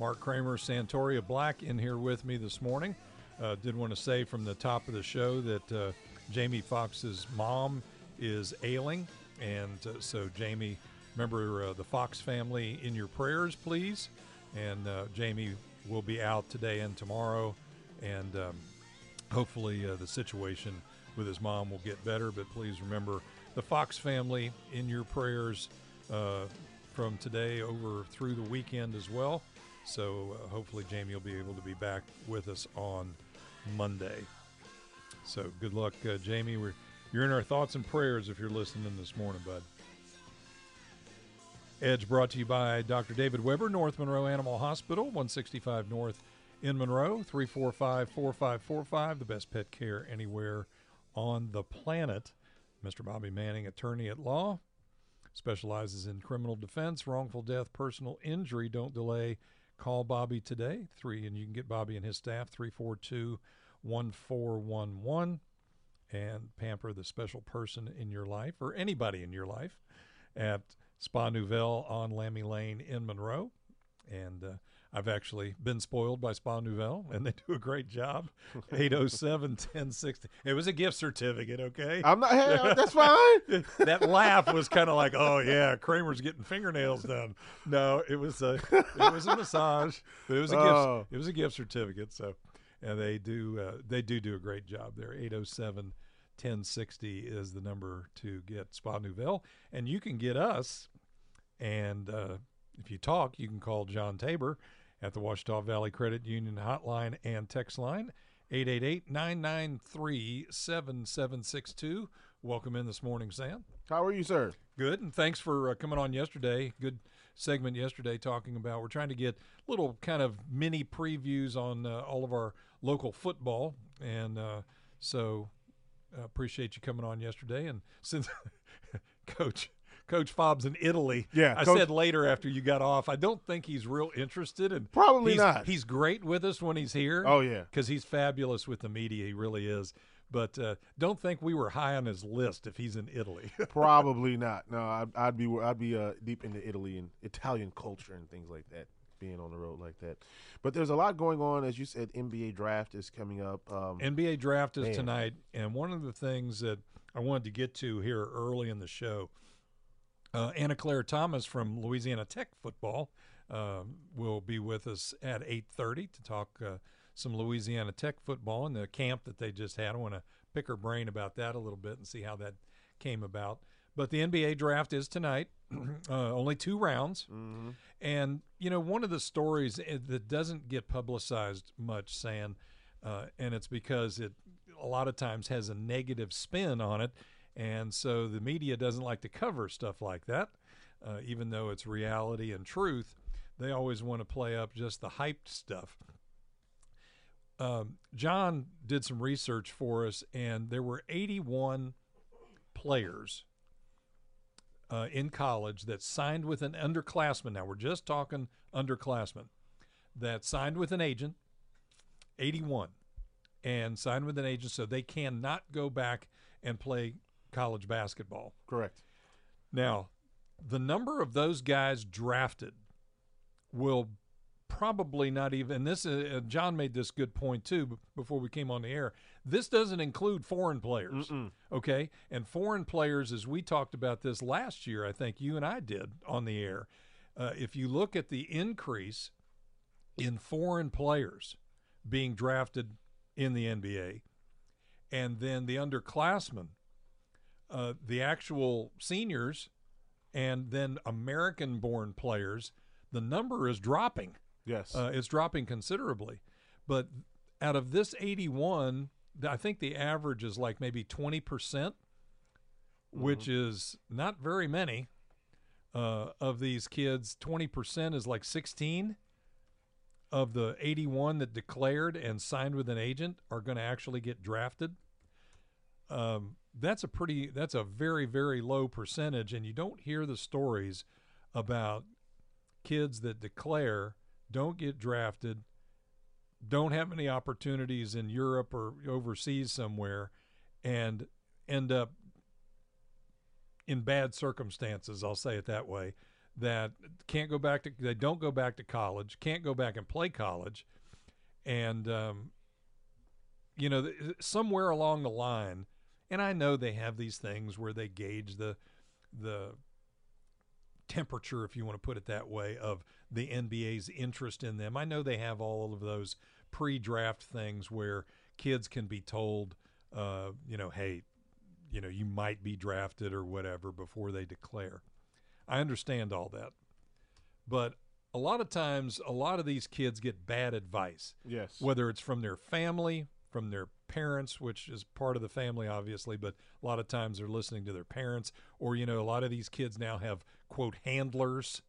Mark Kramer, Santoria Black, in here with me this morning. Uh, did want to say from the top of the show that uh, Jamie Foxx's mom is ailing, and uh, so Jamie, remember uh, the Fox family in your prayers, please. And uh, Jamie will be out today and tomorrow, and um, hopefully uh, the situation with his mom will get better. But please remember the Fox family in your prayers from today over through the weekend as well. So uh, hopefully Jamie will be able to be back with us on Monday. So good luck, uh, Jamie. We're, you're in our thoughts and prayers if you're listening this morning, bud. Edge brought to you by Dr. David Weber, North Monroe Animal Hospital, 165 North in Monroe, 345 4545, the best pet care anywhere on the planet. Mr. Bobby Manning, attorney at law, specializes in criminal defense, wrongful death, personal injury. Don't delay. Call Bobby today, three, and you can get Bobby and his staff, 342 1411, and pamper the special person in your life or anybody in your life at Spa Nouvelle on Lammy Lane in Monroe. And uh, I've actually been spoiled by Spa Nouvelle, and they do a great job. 807 1060. It was a gift certificate, okay? I'm not. Hey, that's fine. that laugh was kind of like, oh yeah, Kramer's getting fingernails done. No, it was a it was a massage. It was a Oh. gift. It was a gift certificate. So, and they do uh, they do do a great job there. 807 1060 is the number to get Spa Nouvelle, and you can get us. And uh, if you talk, you can call John Tabor at the Ouachita Valley Credit Union hotline and text line 888-993-7762. Welcome in this morning, Sam. How are you, sir? Good, and thanks for uh, coming on yesterday. Good segment yesterday talking about we're trying to get little kind of mini previews on uh, all of our local football, and uh, so uh, appreciate you coming on yesterday. And since Coach Coach Fob's in Italy, Yeah, I Coach- said later after you got off, I don't think he's real interested, and Probably he's, not. He's great with us when he's here. Oh, yeah. because he's fabulous with the media. He really is. But uh, don't think we were high on his list if he's in Italy. Probably not. No, I'd, I'd be I'd be uh, deep into Italy and Italian culture and things like that. Being on the road like that, but there's a lot going on. As you said, NBA draft is coming up. Um, NBA draft is Man. tonight, and one of the things that I wanted to get to here early in the show, uh, Anna Claire Thomas from Louisiana Tech football um, will be with us at eight thirty to talk uh, some Louisiana Tech football and the camp that they just had. I want to pick her brain about that a little bit and see how that came about. But the NBA draft is tonight, uh, only two rounds. mhm. And you know, one of the stories that doesn't get publicized much, San, uh, and it's because it a lot of times has a negative spin on it, and so the media doesn't like to cover stuff like that, uh, even though it's reality and truth. They always want to play up just the hyped stuff. Um, John did some research for us, and there were 81 players uh, in college that signed with an underclassman. Now we're just talking underclassmen that signed with an agent, 81, and signed with an agent so they cannot go back and play college basketball. Correct. Now, the number of those guys drafted will probably not even. And this, uh, John made this good point too before we came on the air. This doesn't include foreign players, Mm-mm. okay? And foreign players, as we talked about this last year, I think you and I did on the air. Uh, if you look at the increase in foreign players being drafted in the NBA, and then the underclassmen, uh, the actual seniors, and then American-born players, the number is dropping. Yes. Uh, it's dropping considerably. But out of this 81, I think the average is like maybe 20%, percent which is not very many uh, of these kids. 20% is like 16. of the 81 that declared and signed with an agent are going to actually get drafted. Um, that's a pretty that's a very very low percentage and you don't hear the stories about kids that declare don't get drafted don't have any opportunities in Europe or overseas somewhere and end up in bad circumstances I'll say it that way that can't go back to they don't go back to college can't go back and play college and um, you know somewhere along the line and I know they have these things where they gauge the the temperature, if you want to put it that way, of the NBA's interest in them. I know they have all of those pre-draft things where kids can be told, uh, you know, hey, you know, you might be drafted or whatever before they declare. I understand all that, but a lot of times, a lot of these kids get bad advice. Yes. Whether it's from their family, from their parents, which is part of the family, obviously, but a lot of times they're listening to their parents. Or, you know, a lot of these kids now have, quote, handlers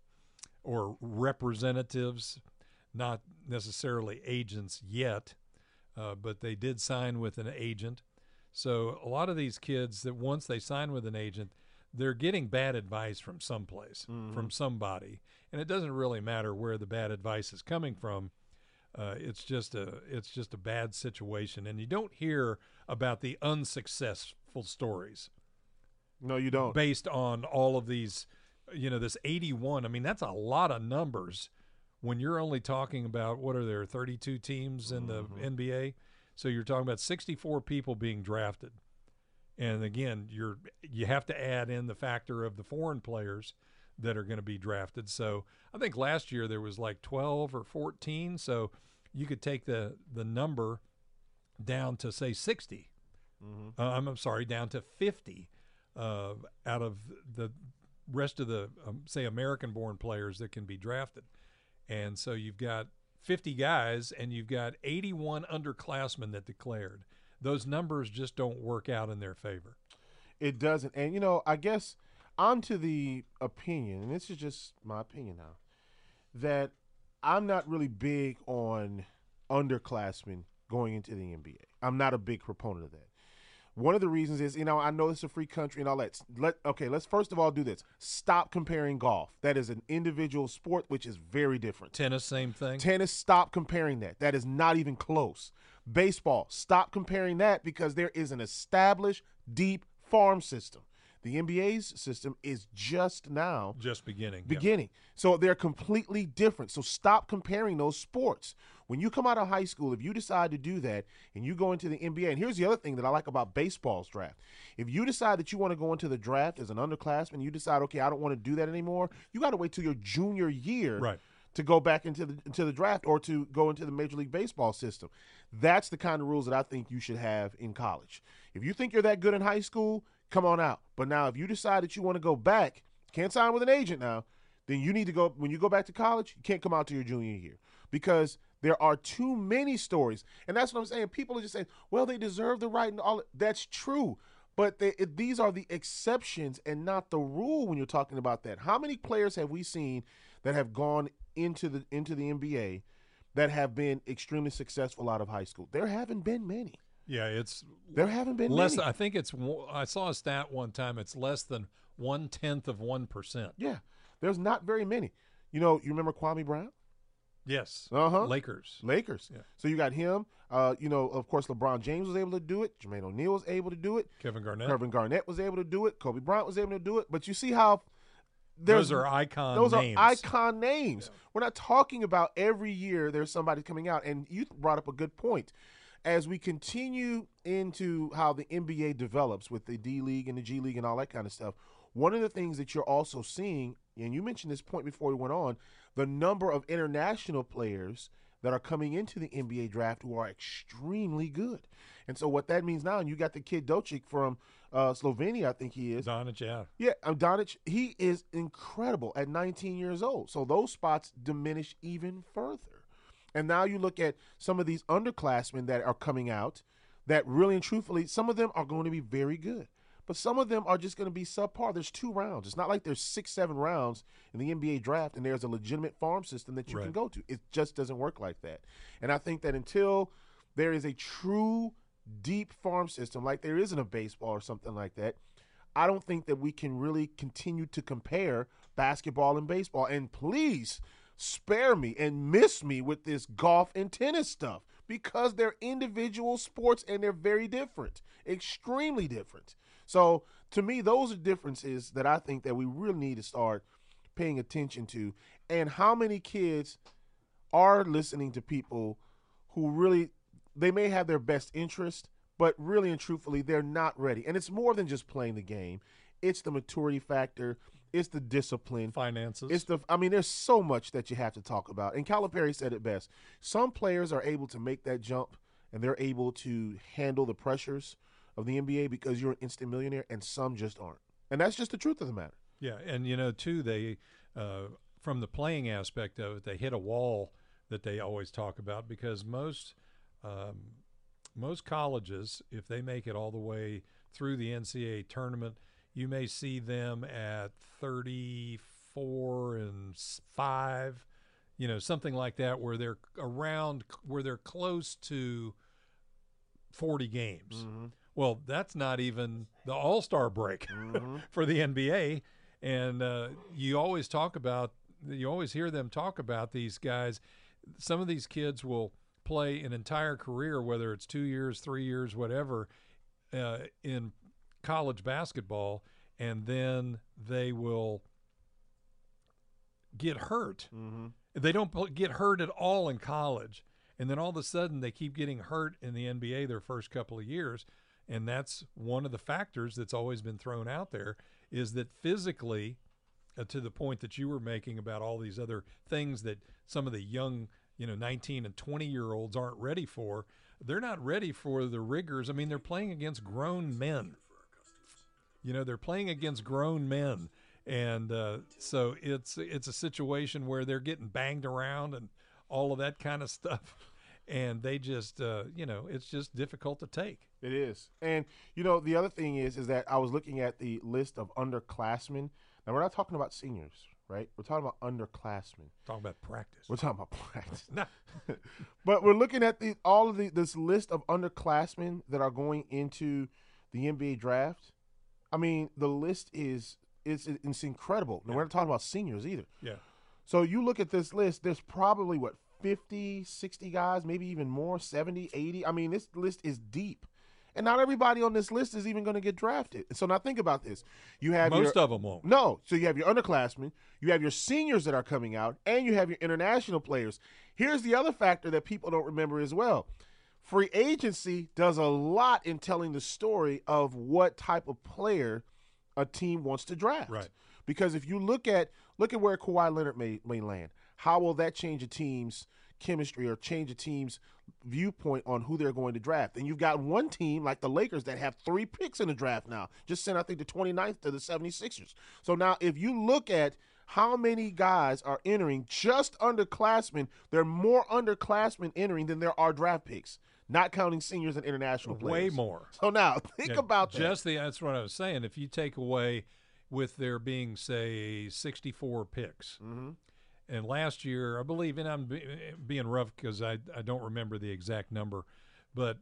or representatives, not necessarily agents yet, uh, but they did sign with an agent. So a lot of these kids that once they sign with an agent, they're getting bad advice from someplace, mm-hmm. from somebody. And it doesn't really matter where the bad advice is coming from uh, it's just a it's just a bad situation, and you don't hear about the unsuccessful stories. No, you don't. Based on all of these, you know, this 81. I mean, that's a lot of numbers when you're only talking about what are there 32 teams in the mm-hmm. NBA. So you're talking about 64 people being drafted. And again, you're you have to add in the factor of the foreign players that are going to be drafted. So I think last year there was like 12 or 14. So you could take the the number down to say 60. Mm-hmm. Uh, I'm, I'm, sorry, down to 50 uh, out of the rest of the um, say American-born players that can be drafted. And so you've got 50 guys and you've got 81 underclassmen that declared. Those numbers just don't work out in their favor. It doesn't. And you know, I guess onto the opinion, and this is just my opinion now, that I'm not really big on underclassmen going into the NBA. I'm not a big proponent of that. One of the reasons is, you know, I know it's a free country and all that. Let okay, let's first of all do this. Stop comparing golf. That is an individual sport, which is very different. Tennis, same thing. Tennis, stop comparing that. That is not even close. Baseball, stop comparing that because there is an established, deep farm system. The NBA's system is just now just beginning. Beginning. Yeah. So they're completely different. So stop comparing those sports. When you come out of high school, if you decide to do that and you go into the NBA, and here's the other thing that I like about baseball's draft. If you decide that you want to go into the draft as an underclassman, you decide, okay, I don't want to do that anymore, you got to wait till your junior year. Right to go back into the into the draft or to go into the Major League Baseball system. That's the kind of rules that I think you should have in college. If you think you're that good in high school, come on out. But now, if you decide that you want to go back, can't sign with an agent now, then you need to go. When you go back to college, you can't come out to your junior year because there are too many stories, and that's what I'm saying. People are just saying, "Well, they deserve the right," and all. That's true, but they, these are the exceptions and not the rule when you're talking about that. How many players have we seen that have gone into the into the NBA that have been extremely successful out of high school? There haven't been many. Yeah, it's there haven't been less. Many. I think it's. I saw a stat one time. It's less than one tenth of one percent. Yeah, there's not very many. You know, you remember Kwame Brown? Yes. Uh huh. Lakers. Lakers. Yeah. So you got him. Uh, you know, of course, LeBron James was able to do it. Jermaine O'Neal was able to do it. Kevin Garnett. Kevin Garnett was able to do it. Kobe Bryant was able to do it. But you see how those are icon. Those names. are icon names. Yeah. We're not talking about every year there's somebody coming out. And you brought up a good point as we continue into how the NBA develops with the D League and the G League and all that kind of stuff, one of the things that you're also seeing, and you mentioned this point before we went on, the number of international players that are coming into the NBA draft who are extremely good. And so what that means now, and you got the kid Doncic from uh, Slovenia, I think he is. Doncic, yeah. Yeah, um, Doncic, he is incredible at 19 years old. So those spots diminish even further. And now you look at some of these underclassmen that are coming out that really and truthfully, some of them are going to be very good. but some of them are just going to be subpar. There's two rounds. It's not like there's six, seven rounds in the NBA draft and there's a legitimate farm system that you Right. can go to. It just doesn't work like that. And I think that until there is a true deep farm system like there is in a baseball or something like that, I don't think that we can really continue to compare basketball and baseball. And please spare me and miss me with this golf and tennis stuff because they're individual sports and they're very different, extremely different. So to me, those are differences that I think that we really need to start paying attention to. And how many kids are listening to people who really they may have their best interest, but really and truthfully, they're not ready. And it's more than just playing the game. It's the maturity factor. It's the discipline. Finances. It's the. I mean, there's so much that you have to talk about. And Calipari said it best. Some players are able to make that jump, and they're able to handle the pressures of the NBA because you're an instant millionaire, and some just aren't. And that's just the truth of the matter. Yeah, and you know too, they uh, from the playing aspect of it, they hit a wall that they always talk about because most um, most colleges, if they make it all the way through the NCAA tournament, you may see them at thirty four and five, you know, something like that, where they're around, where they're close to forty games. Well, that's not even the All Star break for the NBA. And uh, you always talk about, you always hear them talk about these guys. Some of these kids will play an entire career, whether it's two years, three years, whatever, uh, in college basketball, and then they will get hurt. They don't get hurt at all in college. And then all of a sudden they keep getting hurt in the NBA their first couple of years. And that's one of the factors that's always been thrown out there is that physically, uh, to the point that you were making about all these other things that some of the young, you know, 19 and 20 year olds aren't ready for, they're not ready for the rigors. I mean, they're playing against grown men. You know, they're playing against grown men, and uh, so it's it's a situation where they're getting banged around and all of that kind of stuff, and they just uh, you know it's just difficult to take. It is. And you know, the other thing is is that I was looking at the list of underclassmen. Now we're not talking about seniors, right? We're talking about underclassmen. Talking about practice. We're talking about practice. Nah. but we're looking at the all of the this list of underclassmen that are going into the NBA draft. I mean, the list is it's it's incredible. And we're not talking about seniors either. Yeah. So you look at this list, there's probably what 50, 60 guys, maybe even more, 70, 80. I mean, this list is deep. And not everybody on this list is even going to get drafted. So now think about this. You have Most your, of them won't. no. So you have your underclassmen, you have your seniors that are coming out, and you have your international players. Here's the other factor that people don't remember as well. Free agency does a lot in telling the story of what type of player a team wants to draft. Right. Because if you look at look at where Kawhi Leonard may, may land, how will that change a team's chemistry or change a team's viewpoint on who they're going to draft? And you've got one team like the Lakers that have three picks in the draft now, just sent I think the 29th to the 76ers. So now if you look at how many guys are entering just underclassmen, there are more underclassmen entering than there are draft picks, not counting seniors and international players. Way more. So now think Yeah, about that. just the that's what I was saying. If you take away with there being say 64 picks, Mm-hmm. and last year I believe, and I'm being rough because I I don't remember the exact number, but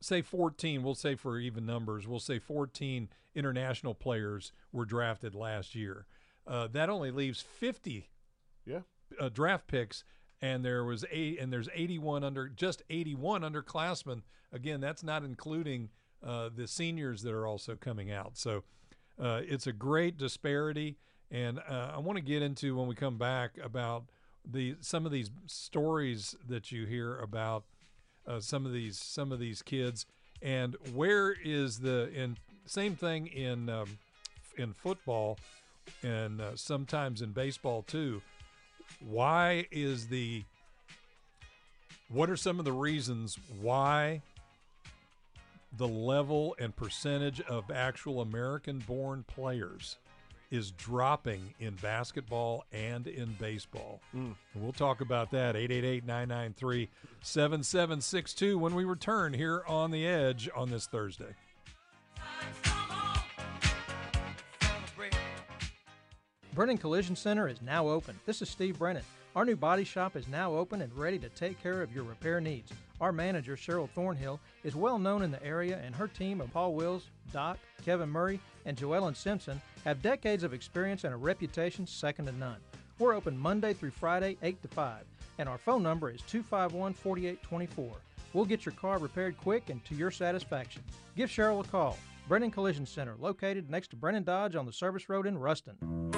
say 14. We'll say for even numbers, we'll say 14 international players were drafted last year. Uh, that only leaves 50 yeah. uh, draft picks, and there was eight, and there's 81 under just 81 underclassmen. Again, that's not including uh, the seniors that are also coming out. So uh, it's a great disparity, and uh, I want to get into when we come back about the some of these stories that you hear about uh, some of these some of these kids, and where is the and same thing in um, in football and uh, sometimes in baseball too. Why is the what are some of the reasons why the level and percentage of actual American born players is dropping in basketball and in baseball? Hmm. And we'll talk about that 888 993 7762 when we return here on The Edge on this Thursday. Brennan Collision Center is now open. This is Steve Brennan. Our new body shop is now open and ready to take care of your repair needs. Our manager, Cheryl Thornhill, is well known in the area, and her team of Paul Wills, Doc, Kevin Murray, and Joellen Simpson have decades of experience and a reputation second to none. We're open Monday through Friday, 8 to 5, and our phone number is 251 4824. We'll get your car repaired quick and to your satisfaction. Give Cheryl a call. Brennan Collision Center, located next to Brennan Dodge on the service road in Ruston.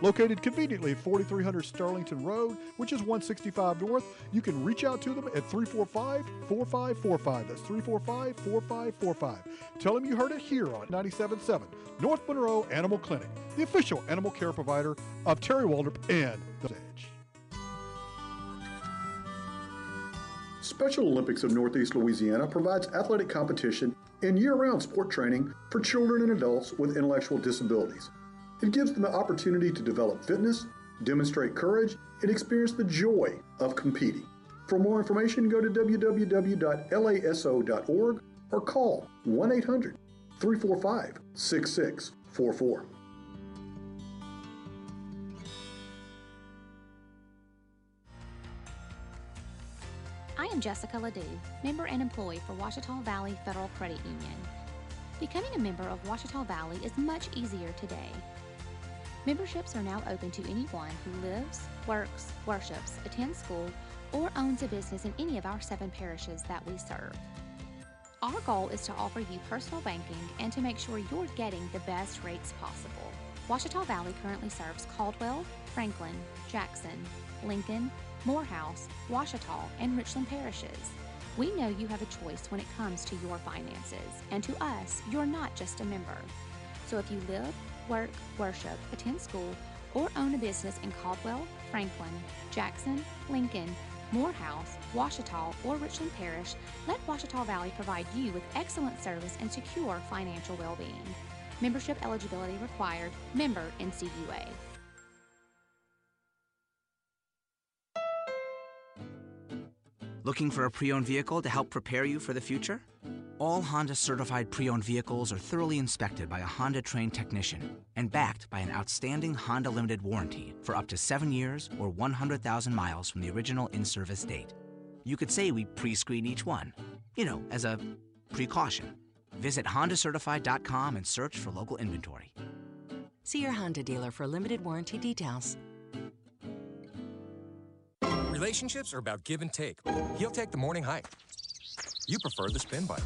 Located conveniently at 4300 Sterlington Road, which is 165 North, you can reach out to them at 345 4545. That's 345 4545. Tell them you heard it here on 97.7 North Monroe Animal Clinic, the official animal care provider of Terry Waldrop and The Edge. Special Olympics of Northeast Louisiana provides athletic competition and year round sport training for children and adults with intellectual disabilities. It gives them the opportunity to develop fitness, demonstrate courage, and experience the joy of competing. For more information, go to www.laso.org or call 1 800 345 6644. I am Jessica Ledoux, member and employee for Ouachita Valley Federal Credit Union. Becoming a member of Ouachita Valley is much easier today. Memberships are now open to anyone who lives, works, worships, attends school, or owns a business in any of our seven parishes that we serve. Our goal is to offer you personal banking and to make sure you're getting the best rates possible. Ouachita Valley currently serves Caldwell, Franklin, Jackson, Lincoln, Morehouse, Ouachita, and Richland parishes. We know you have a choice when it comes to your finances, and to us, you're not just a member. So if you live, work, worship, attend school, or own a business in Caldwell, Franklin, Jackson, Lincoln, Morehouse, Ouachita, or Richland Parish, let Ouachita Valley provide you with excellent service and secure financial well being. Membership eligibility required, member NCUA. Looking for a pre owned vehicle to help prepare you for the future? All Honda certified pre owned vehicles are thoroughly inspected by a Honda trained technician and backed by an outstanding Honda limited warranty for up to seven years or 100,000 miles from the original in service date. You could say we pre screen each one, you know, as a precaution. Visit HondaCertified.com and search for local inventory. See your Honda dealer for limited warranty details. Relationships are about give and take. He'll take the morning hike. You prefer the spin bike.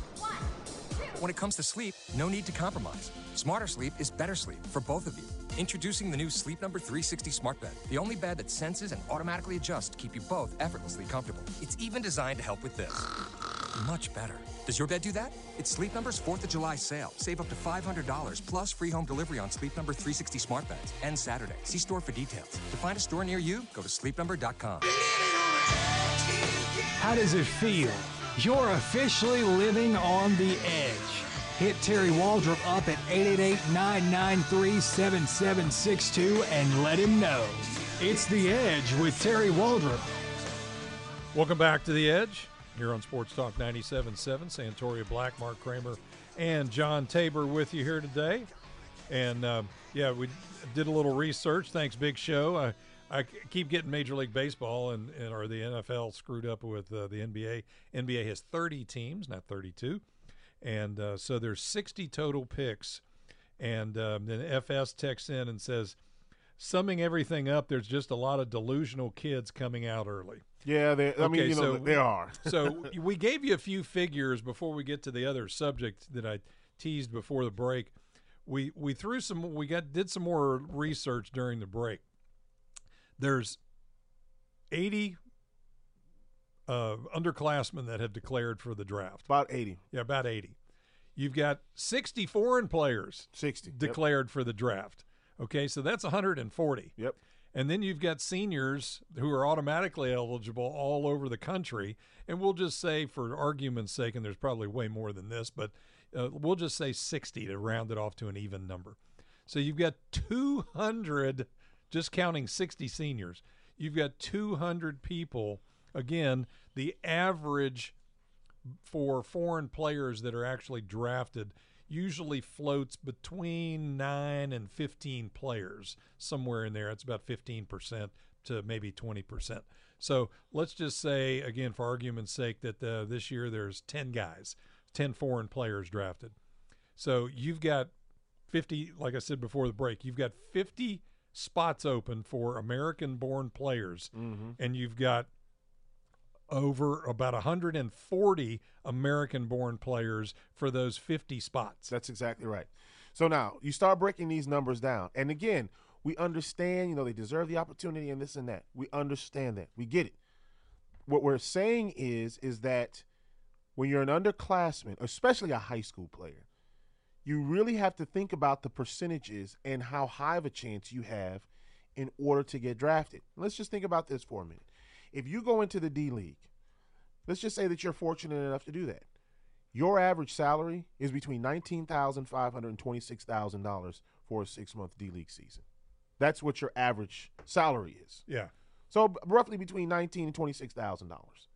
When it comes to sleep, no need to compromise. Smarter sleep is better sleep for both of you. Introducing the new Sleep Number 360 Smart Bed, the only bed that senses and automatically adjusts to keep you both effortlessly comfortable. It's even designed to help with this. Much better. Does your bed do that? It's Sleep Number's 4th of July sale. Save up to $500 plus free home delivery on Sleep Number 360 Smart Beds. End Saturday. See store for details. To find a store near you, go to sleepnumber.com. How does it feel? You're officially living on the edge. Hit Terry Waldrop up at 888-993-7762 and let him know. It's The Edge with Terry Waldrop. Welcome back to The Edge here on Sports Talk 97.7. Santoria Black, Mark Kramer, and John Tabor with you here today. And uh, yeah, we did a little research. Thanks, Big Show. I keep getting Major League Baseball and, and or the NFL screwed up with uh, the NBA. NBA has 30 teams, not 32, and uh, so there's 60 total picks. And um, then FS texts in and says, summing everything up, there's just a lot of delusional kids coming out early. Yeah, they, I mean, Okay, you know, so- they are. so we gave you a few figures before we get to the other subject that I teased before the break. We we threw some we got did some more research during the break. There's 80 uh, underclassmen that have declared for the draft. About 80. Yeah, about 80. You've got 60 foreign players 60. Yep. declared for the draft. Okay, so that's 140. Yep. And then you've got seniors who are automatically eligible all over the country. And we'll just say, for argument's sake, and there's probably way more than this, but uh, we'll just say 60 to round it off to an even number. So you've got 200 just counting 60 seniors, you've got 200 people. Again, the average for foreign players that are actually drafted usually floats between 9 and 15 players, somewhere in there. It's about 15% to maybe 20%. So let's just say, again, for argument's sake, that uh, this year there's 10 guys, 10 foreign players drafted. So you've got 50, like I said before the break, you've got 50 spots open for American born players, Mm-hmm. and you've got over about 140 American born players for those 50 spots. That's exactly right. So now you start breaking these numbers down. And again, we understand, you know, they deserve the opportunity and this and that. We understand that. We get it. What we're saying is is that when you're an underclassman, especially a high school player, you really have to think about the percentages and how high of a chance you have in order to get drafted. Let's just think about this for a minute. If you go into the D League, let's just say that you're fortunate enough to do that. Your average salary is between nineteen thousand five hundred and twenty-six thousand dollars for a six-month D League season. That's what your average salary is. Yeah. So roughly between nineteen and twenty-six thousand dollars.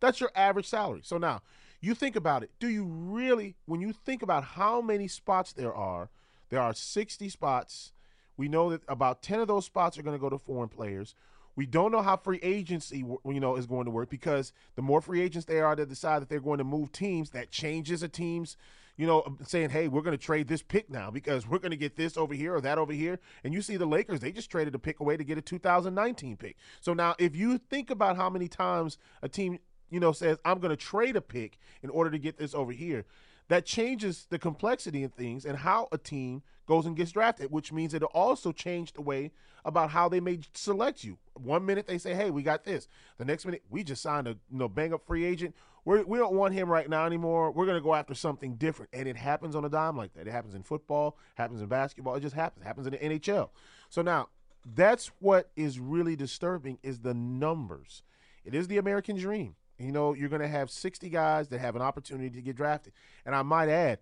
That's your average salary. So now you think about it. Do you really, when you think about how many spots there are, there are sixty spots. We know that about ten of those spots are going to go to foreign players. We don't know how free agency, you know, is going to work because the more free agents they are that decide that they're going to move teams, that changes a team's, you know, um, saying, hey, we're going to trade this pick now because we're going to get this over here or that over here. And you see the Lakers, they just traded a pick away to get a 2019 pick. So now, if you think about how many times a team, you know, says, I'm going to trade a pick in order to get this over here, that changes the complexity of things and how a team goes and gets drafted, which means it'll also change the way about how they may select you. One minute they say, "Hey, we got this." The next minute, we just signed a you know bang up free agent. We're, we don't want him right now anymore. We're going to go after something different, and it happens on a dime like that. It happens in football, happens in basketball. It just happens. It happens in the NHL. So now that's what is really disturbing is the numbers. It is the American dream. You know, you're going to have 60 guys that have an opportunity to get drafted. And I might add,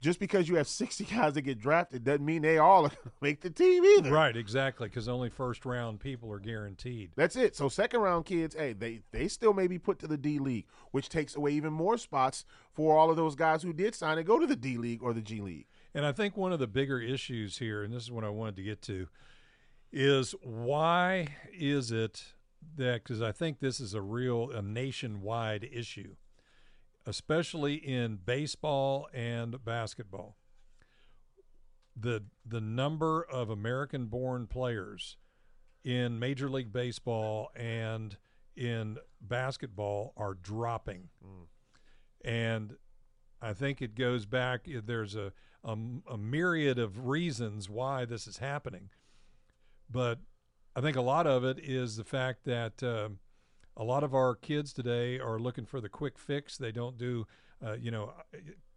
just because you have 60 guys that get drafted doesn't mean they all are going to make the team either. Right, exactly, because only first round people are guaranteed. That's it. So second round kids, hey, they they still may be put to the D League, which takes away even more spots for all of those guys who did sign and go to the D League or the G League. And I think one of the bigger issues here, and this is what I wanted to get to, is why is it that because I think this is a real a nationwide issue, especially in baseball and basketball. The the number of American born players in Major League Baseball and in basketball are dropping. And I think it goes back. There's a, a a myriad of reasons why this is happening, but I think a lot of it is the fact that um, a lot of our kids today are looking for the quick fix. They don't do, uh, you know,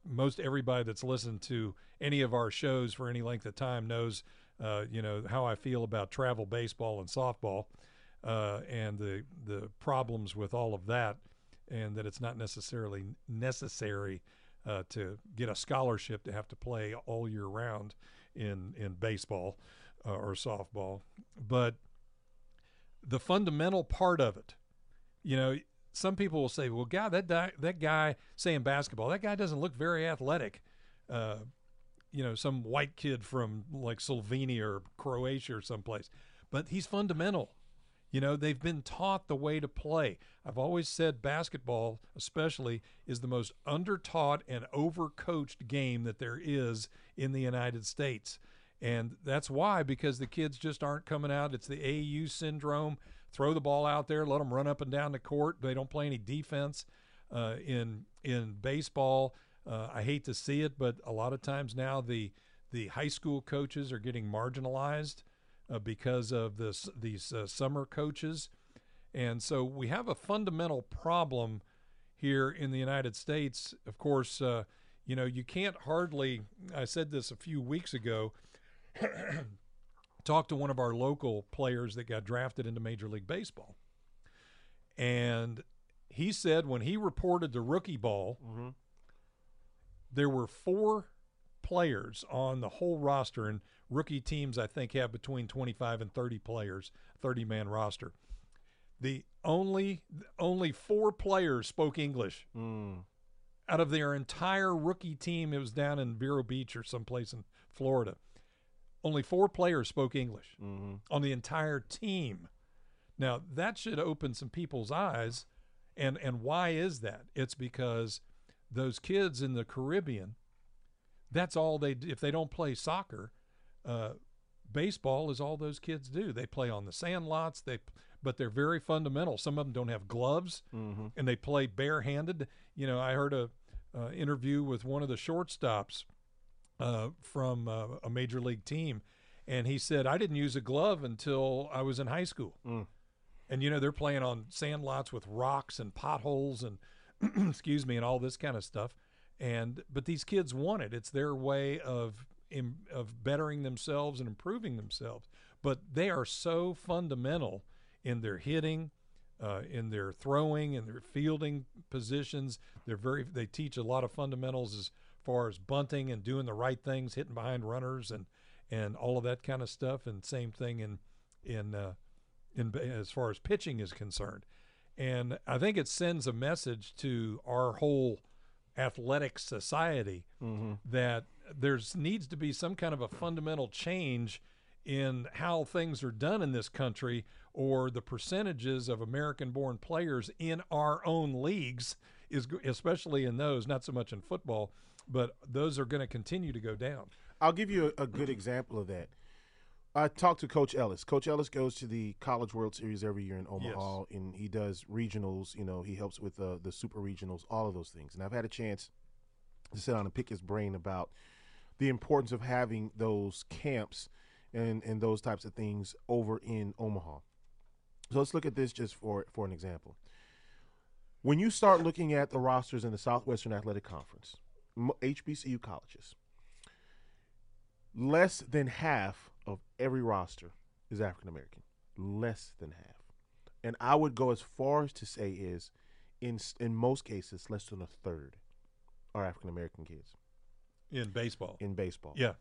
most everybody that's listened to any of our shows for any length of time knows, uh, you know, how I feel about travel baseball and softball, uh, and the the problems with all of that, and that it's not necessarily necessary uh, to get a scholarship to have to play all year round in in baseball uh, or softball, but the fundamental part of it, you know, some people will say, "Well, God, that di- that guy saying basketball, that guy doesn't look very athletic." Uh, you know, some white kid from like Slovenia or Croatia or someplace, but he's fundamental. You know, they've been taught the way to play. I've always said basketball, especially, is the most undertaught and overcoached game that there is in the United States. And that's why, because the kids just aren't coming out. It's the AU syndrome. Throw the ball out there, let them run up and down the court. They don't play any defense. Uh, in in baseball, uh, I hate to see it, but a lot of times now the the high school coaches are getting marginalized uh, because of this these uh, summer coaches, and so we have a fundamental problem here in the United States. Of course, uh, you know you can't hardly. I said this a few weeks ago. talked to one of our local players that got drafted into Major League Baseball. And he said when he reported the rookie ball, there were four players on the whole roster. And rookie teams I think have between 25 and 30 players, 30 man roster. The only only four players spoke English Mm. out of their entire rookie team. It was down in Vero Beach or someplace in Florida. Only four players spoke English Mm-hmm. on the entire team. Now that should open some people's eyes, and and why is that? It's because those kids in the Caribbean, that's all they do. If they don't play soccer, uh, baseball is all those kids do. They play on the sand lots. They but they're very fundamental. Some of them don't have gloves, Mm-hmm. and they play barehanded. You know, I heard a uh, interview with one of the shortstops uh, from uh, a major league team, and he said, "I didn't use a glove until I was in high school." Mm. And you know, they're playing on sand lots with rocks and potholes and excuse me, and all this kind of stuff. And but these kids want it. It's their way of im, of bettering themselves and improving themselves. But they are so fundamental in their hitting, uh, in their throwing, and their fielding positions. They're very. They teach a lot of fundamentals as far as bunting and doing the right things, hitting behind runners, and and all of that kind of stuff. And same thing in in uh, in as far as pitching is concerned. And I think it sends a message to our whole athletic society Mm-hmm. that there's needs to be some kind of a fundamental change in how things are done in this country or the percentages of American born players in our own leagues is especially in those not so much in football but those are going to continue to go down. I'll give you a, a good example of that. I talked to Coach Ellis. Coach Ellis goes to the College World Series every year in Omaha, and he does regionals. You know, he helps with uh, the super regionals, all of those things. And I've had a chance to sit down and pick his brain about the importance of having those camps and and those types of things over in Omaha. So let's look at this just for for an example. When you start looking at the rosters in the Southwestern Athletic Conference, HBCU colleges, less than half of every roster is African American. Less than half. And I would go as far as to say is in in most cases less than a third are African American kids In baseball. in baseball. Yeah.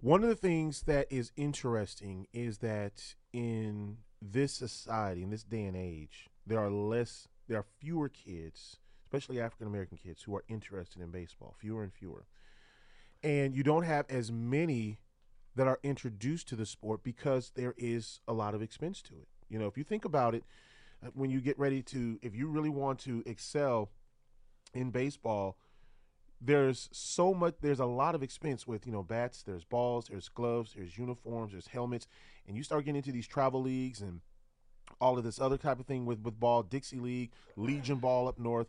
One of the things that is interesting is that in this society, in this day and age, there are less, there are fewer kids, especially African American kids, who are interested in baseball. Fewer and fewer, and you don't have as many that are introduced to the sport because there is a lot of expense to it. You know, if you think about it, uh, when you get ready to, if you really want to excel in baseball, there's so much there's a lot of expense with you know bats there's balls there's gloves there's uniforms there's helmets and you start getting into these travel leagues and all of this other type of thing with with ball dixie league legion ball up north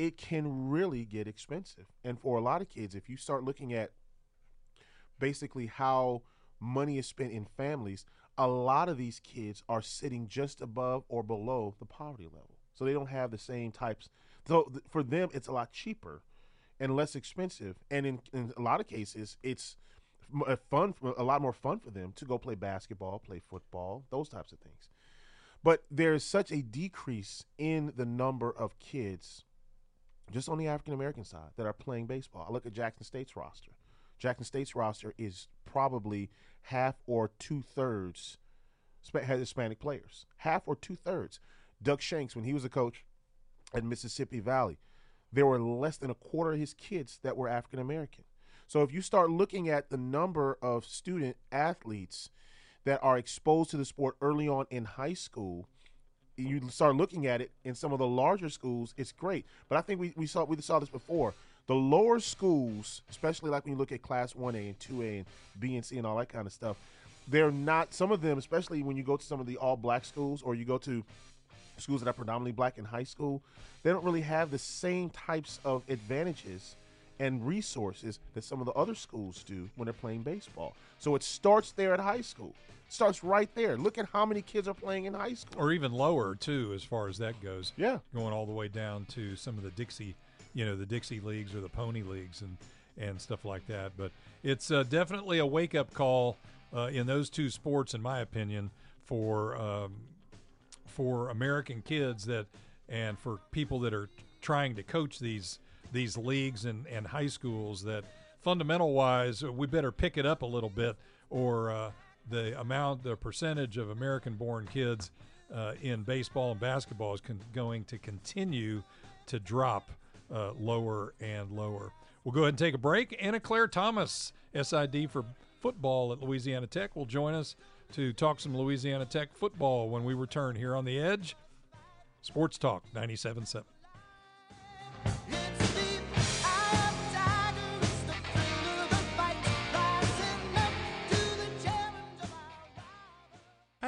it can really get expensive and for a lot of kids if you start looking at basically how money is spent in families a lot of these kids are sitting just above or below the poverty level so they don't have the same types so th- for them it's a lot cheaper and less expensive. And in, in a lot of cases, it's fun, a lot more fun for them to go play basketball, play football, those types of things. But there's such a decrease in the number of kids, just on the African American side, that are playing baseball. I look at Jackson State's roster. Jackson State's roster is probably half or two thirds has Hispanic players. Half or two thirds. Doug Shanks, when he was a coach at Mississippi Valley, there were less than a quarter of his kids that were African American. So if you start looking at the number of student athletes that are exposed to the sport early on in high school, you start looking at it in some of the larger schools, it's great. But I think we, we saw we saw this before. The lower schools, especially like when you look at class 1A and 2A and B and C and all that kind of stuff, they're not some of them, especially when you go to some of the all black schools or you go to schools that are predominantly black in high school, they don't really have the same types of advantages and resources that some of the other schools do when they're playing baseball. So it starts there at high school. Starts right there. Look at how many kids are playing in high school. or even lower too, as far as that goes. Yeah. going all the way down to some of the Dixie, you know, the Dixie leagues or the Pony leagues and and stuff like that. But it's uh, definitely a wake up call uh, in those two sports, in my opinion, for um, for American kids that and for people that are trying to coach these these leagues and, and high schools that fundamental wise we better pick it up a little bit or uh, the amount, the percentage of American-born kids uh, in baseball and basketball is con- going to continue to drop uh, lower and lower. We'll go ahead and take a break. Anna Claire Thomas, SID for football at Louisiana Tech, will join us to talk some Louisiana Tech football when we return here on the Edge. Sports Talk 97.7.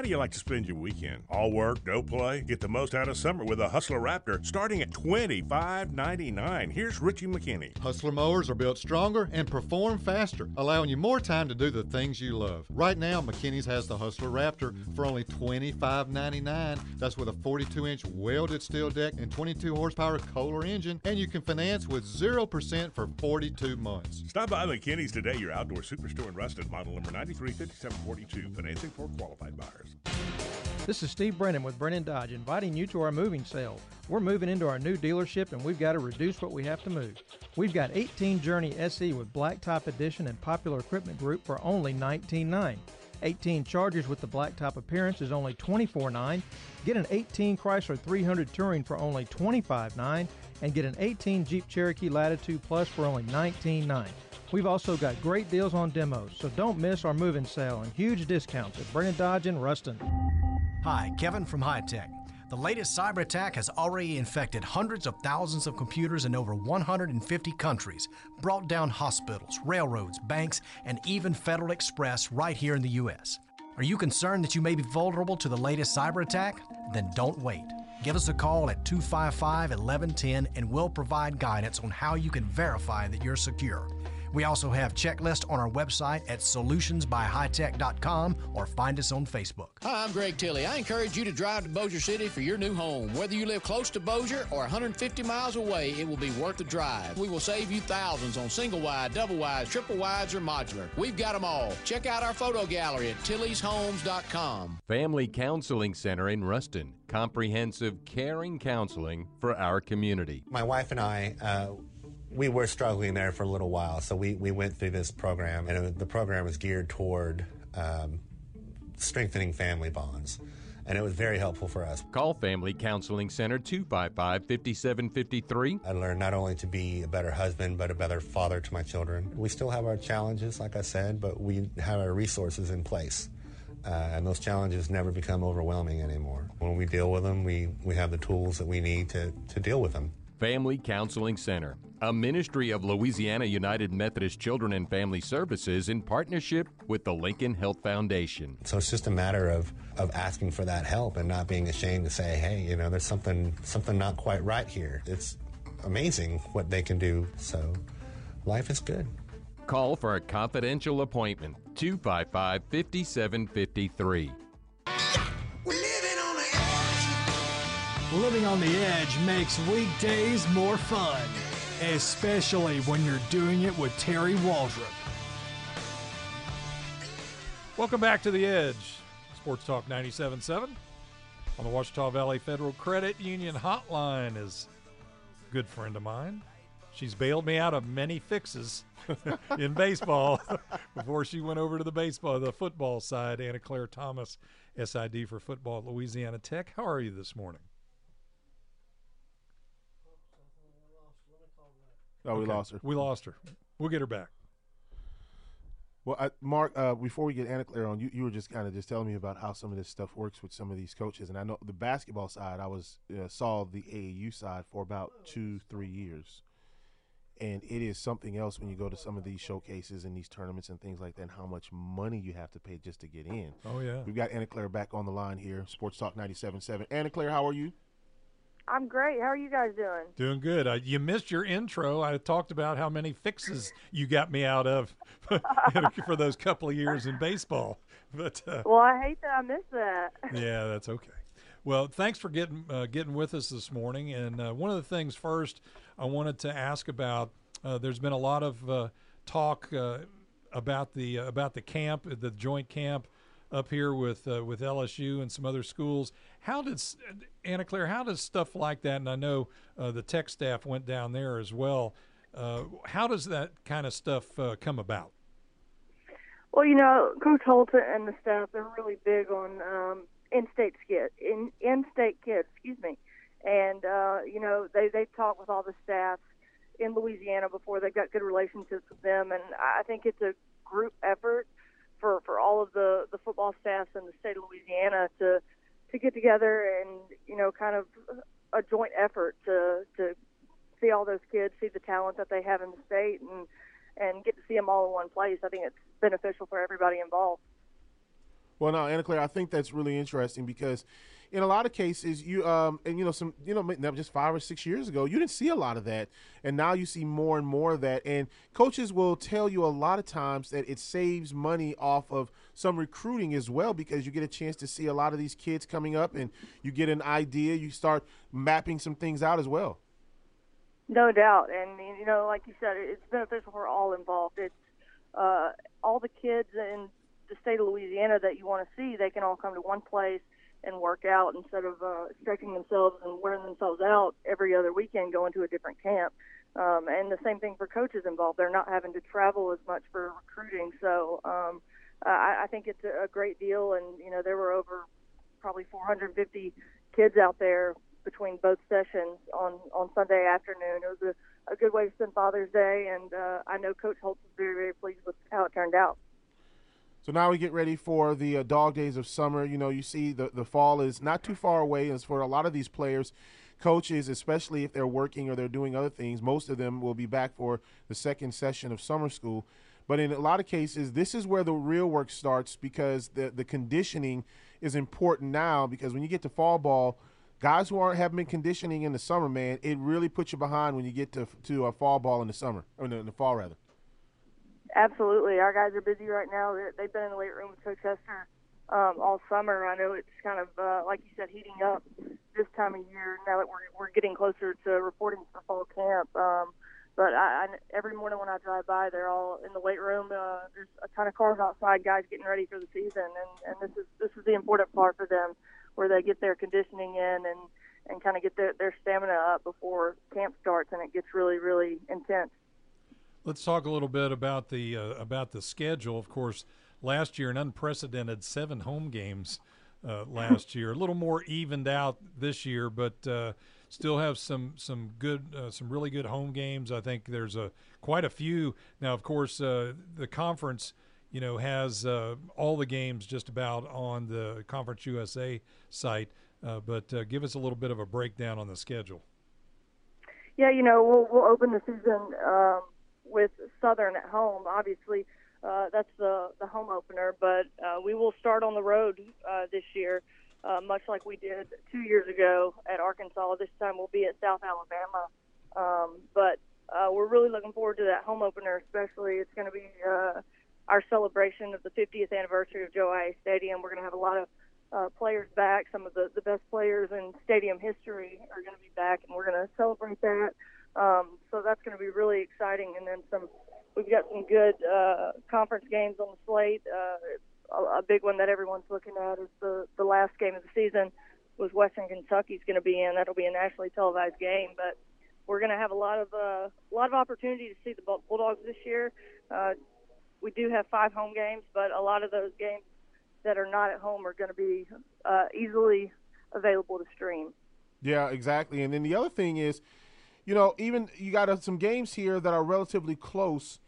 How do you like to spend your weekend? All work, no play? Get the most out of summer with a Hustler Raptor starting at $25.99. Here's Richie McKinney. Hustler mowers are built stronger and perform faster, allowing you more time to do the things you love. Right now, McKinney's has the Hustler Raptor for only $25.99. That's with a 42 inch welded steel deck and 22 horsepower Kohler engine, and you can finance with 0% for 42 months. Stop by McKinney's today, your outdoor superstore in Ruston, model number 935742. Financing for qualified buyers. This is Steve Brennan with Brennan Dodge inviting you to our moving sale. We're moving into our new dealership and we've got to reduce what we have to move. We've got 18 Journey SE with Blacktop Edition and Popular Equipment Group for only $19.9. 18 Chargers with the blacktop appearance is only $24.9. Get an 18 Chrysler 300 Touring for only $25.9 and get an 18 Jeep Cherokee Latitude Plus for only $19.9. We've also got great deals on demos, so don't miss our moving sale and huge discounts at Brennan Dodge in Ruston. Hi, Kevin from High Tech. The latest cyber attack has already infected hundreds of thousands of computers in over 150 countries, brought down hospitals, railroads, banks, and even Federal Express right here in the U.S. Are you concerned that you may be vulnerable to the latest cyber attack? Then don't wait. Give us a call at 255 1110 and we'll provide guidance on how you can verify that you're secure. We also have checklists on our website at solutionsbyhightech.com or find us on Facebook. Hi, I'm Greg Tilley. I encourage you to drive to Bossier City for your new home. Whether you live close to Bossier or 150 miles away, it will be worth the drive. We will save you thousands on single wide, double wide, triple wides, or modular. We've got them all. Check out our photo gallery at tillyshomes.com. Family Counseling Center in Ruston. Comprehensive, caring counseling for our community. My wife and I, uh, we were struggling there for a little while, so we, we went through this program, and it, the program was geared toward um, strengthening family bonds. And it was very helpful for us. Call Family Counseling Center 255 5753. I learned not only to be a better husband, but a better father to my children. We still have our challenges, like I said, but we have our resources in place. Uh, and those challenges never become overwhelming anymore. When we deal with them, we, we have the tools that we need to, to deal with them. Family Counseling Center, a ministry of Louisiana United Methodist Children and Family Services in partnership with the Lincoln Health Foundation. So it's just a matter of, of asking for that help and not being ashamed to say, hey, you know, there's something something not quite right here. It's amazing what they can do. So life is good. Call for a confidential appointment 255 5753. Living on the edge makes weekdays more fun, especially when you're doing it with Terry Waldrop. Welcome back to the Edge, Sports Talk 97.7 on the Ouachita Valley Federal Credit Union hotline is a good friend of mine. She's bailed me out of many fixes in baseball before she went over to the baseball, the football side. Anna Claire Thomas, SID for football at Louisiana Tech. How are you this morning? Oh, we Okay. lost her. We lost her. We'll get her back. Well, I, Mark, uh, before we get Anna Claire on, you, you were just kind of just telling me about how some of this stuff works with some of these coaches, and I know the basketball side. I was uh, saw the AAU side for about two, three years, and it is something else when you go to some of these showcases and these tournaments and things like that. And how much money you have to pay just to get in. Oh yeah. We've got Anna Claire back on the line here, Sports Talk 97.7. Anna Claire, how are you? I'm great. How are you guys doing? Doing good. Uh, you missed your intro. I talked about how many fixes you got me out of for those couple of years in baseball. But uh, Well, I hate that I missed that. yeah, that's okay. Well, thanks for getting uh, getting with us this morning. And uh, one of the things first I wanted to ask about. Uh, there's been a lot of uh, talk uh, about the uh, about the camp, the joint camp up here with uh, with LSU and some other schools. How did Anna Claire? How does stuff like that? And I know uh, the tech staff went down there as well. Uh, how does that kind of stuff uh, come about? Well, you know, Coach Holton and the staff they're really big on um, in-state kids, in in-state kids, excuse me, and uh, you know they they talk with all the staff in Louisiana before they've got good relationships with them, and I think it's a group effort for for all of the the football staffs in the state of Louisiana to to get together and you know kind of a joint effort to to see all those kids, see the talent that they have in the state, and and get to see them all in one place. I think it's beneficial for everybody involved. Well, no, Anna Claire, I think that's really interesting because in a lot of cases, you um, and you know some you know just five or six years ago, you didn't see a lot of that, and now you see more and more of that. And coaches will tell you a lot of times that it saves money off of some recruiting as well because you get a chance to see a lot of these kids coming up, and you get an idea. You start mapping some things out as well. No doubt, and you know, like you said, it's beneficial for all involved. It's uh, all the kids in the state of Louisiana that you want to see. They can all come to one place and work out instead of uh, stretching themselves and wearing themselves out every other weekend going to a different camp. Um, and the same thing for coaches involved. They're not having to travel as much for recruiting. So um, I, I think it's a, great deal. And, you know, there were over probably 450 kids out there between both sessions on, on Sunday afternoon. It was a, a good way to spend Father's Day. And uh, I know Coach Holtz was very, very pleased with how it turned out. So now we get ready for the uh, dog days of summer. You know, you see the, the fall is not too far away. As for a lot of these players, coaches, especially if they're working or they're doing other things, most of them will be back for the second session of summer school. But in a lot of cases, this is where the real work starts because the, the conditioning is important now because when you get to fall ball, guys who aren't haven't been conditioning in the summer, man, it really puts you behind when you get to to a fall ball in the summer or in the, in the fall rather. Absolutely, our guys are busy right now. They've been in the weight room with Coach Hester um, all summer. I know it's kind of uh, like you said, heating up this time of year. Now that we're we're getting closer to reporting for fall camp. Um, but I, I, every morning when I drive by, they're all in the weight room. Uh, there's a ton of cars outside, guys getting ready for the season, and, and this is this is the important part for them, where they get their conditioning in and and kind of get their their stamina up before camp starts, and it gets really really intense. Let's talk a little bit about the uh, about the schedule. Of course, last year an unprecedented seven home games uh, last year. A little more evened out this year, but uh, still have some some good uh, some really good home games. I think there's a quite a few now. Of course, uh, the conference you know has uh, all the games just about on the Conference USA site. but give us a little bit of a breakdown on the schedule. Yeah, you know we'll we'll open the season. Um with Southern at home. Obviously, uh, that's the the home opener, but uh, we will start on the road uh, this year, uh, much like we did two years ago at Arkansas. This time we'll be at South Alabama, um, but uh, we're really looking forward to that home opener. Especially, it's going to be uh, our celebration of the 50th anniversary of Joe Aillet Stadium. We're going to have a lot of uh, players back. Some of the, the best players in stadium history are going to be back, and we're going to celebrate that. Um, so that's going to be really exciting. And then some, we've got some good uh, conference games on the slate. Uh, a, a big one that everyone's looking at is the the last game of the season was Western Kentucky's going to be in. That'll be a nationally televised game, but we're going to have a lot of uh, a lot of opportunity to see the Bulldogs this year. Uh, we do have five home games, but a lot of those games that are not at home are going to be uh, easily available to stream. Yeah, exactly. And then the other thing is, you know, even you got uh, some games here that are relatively close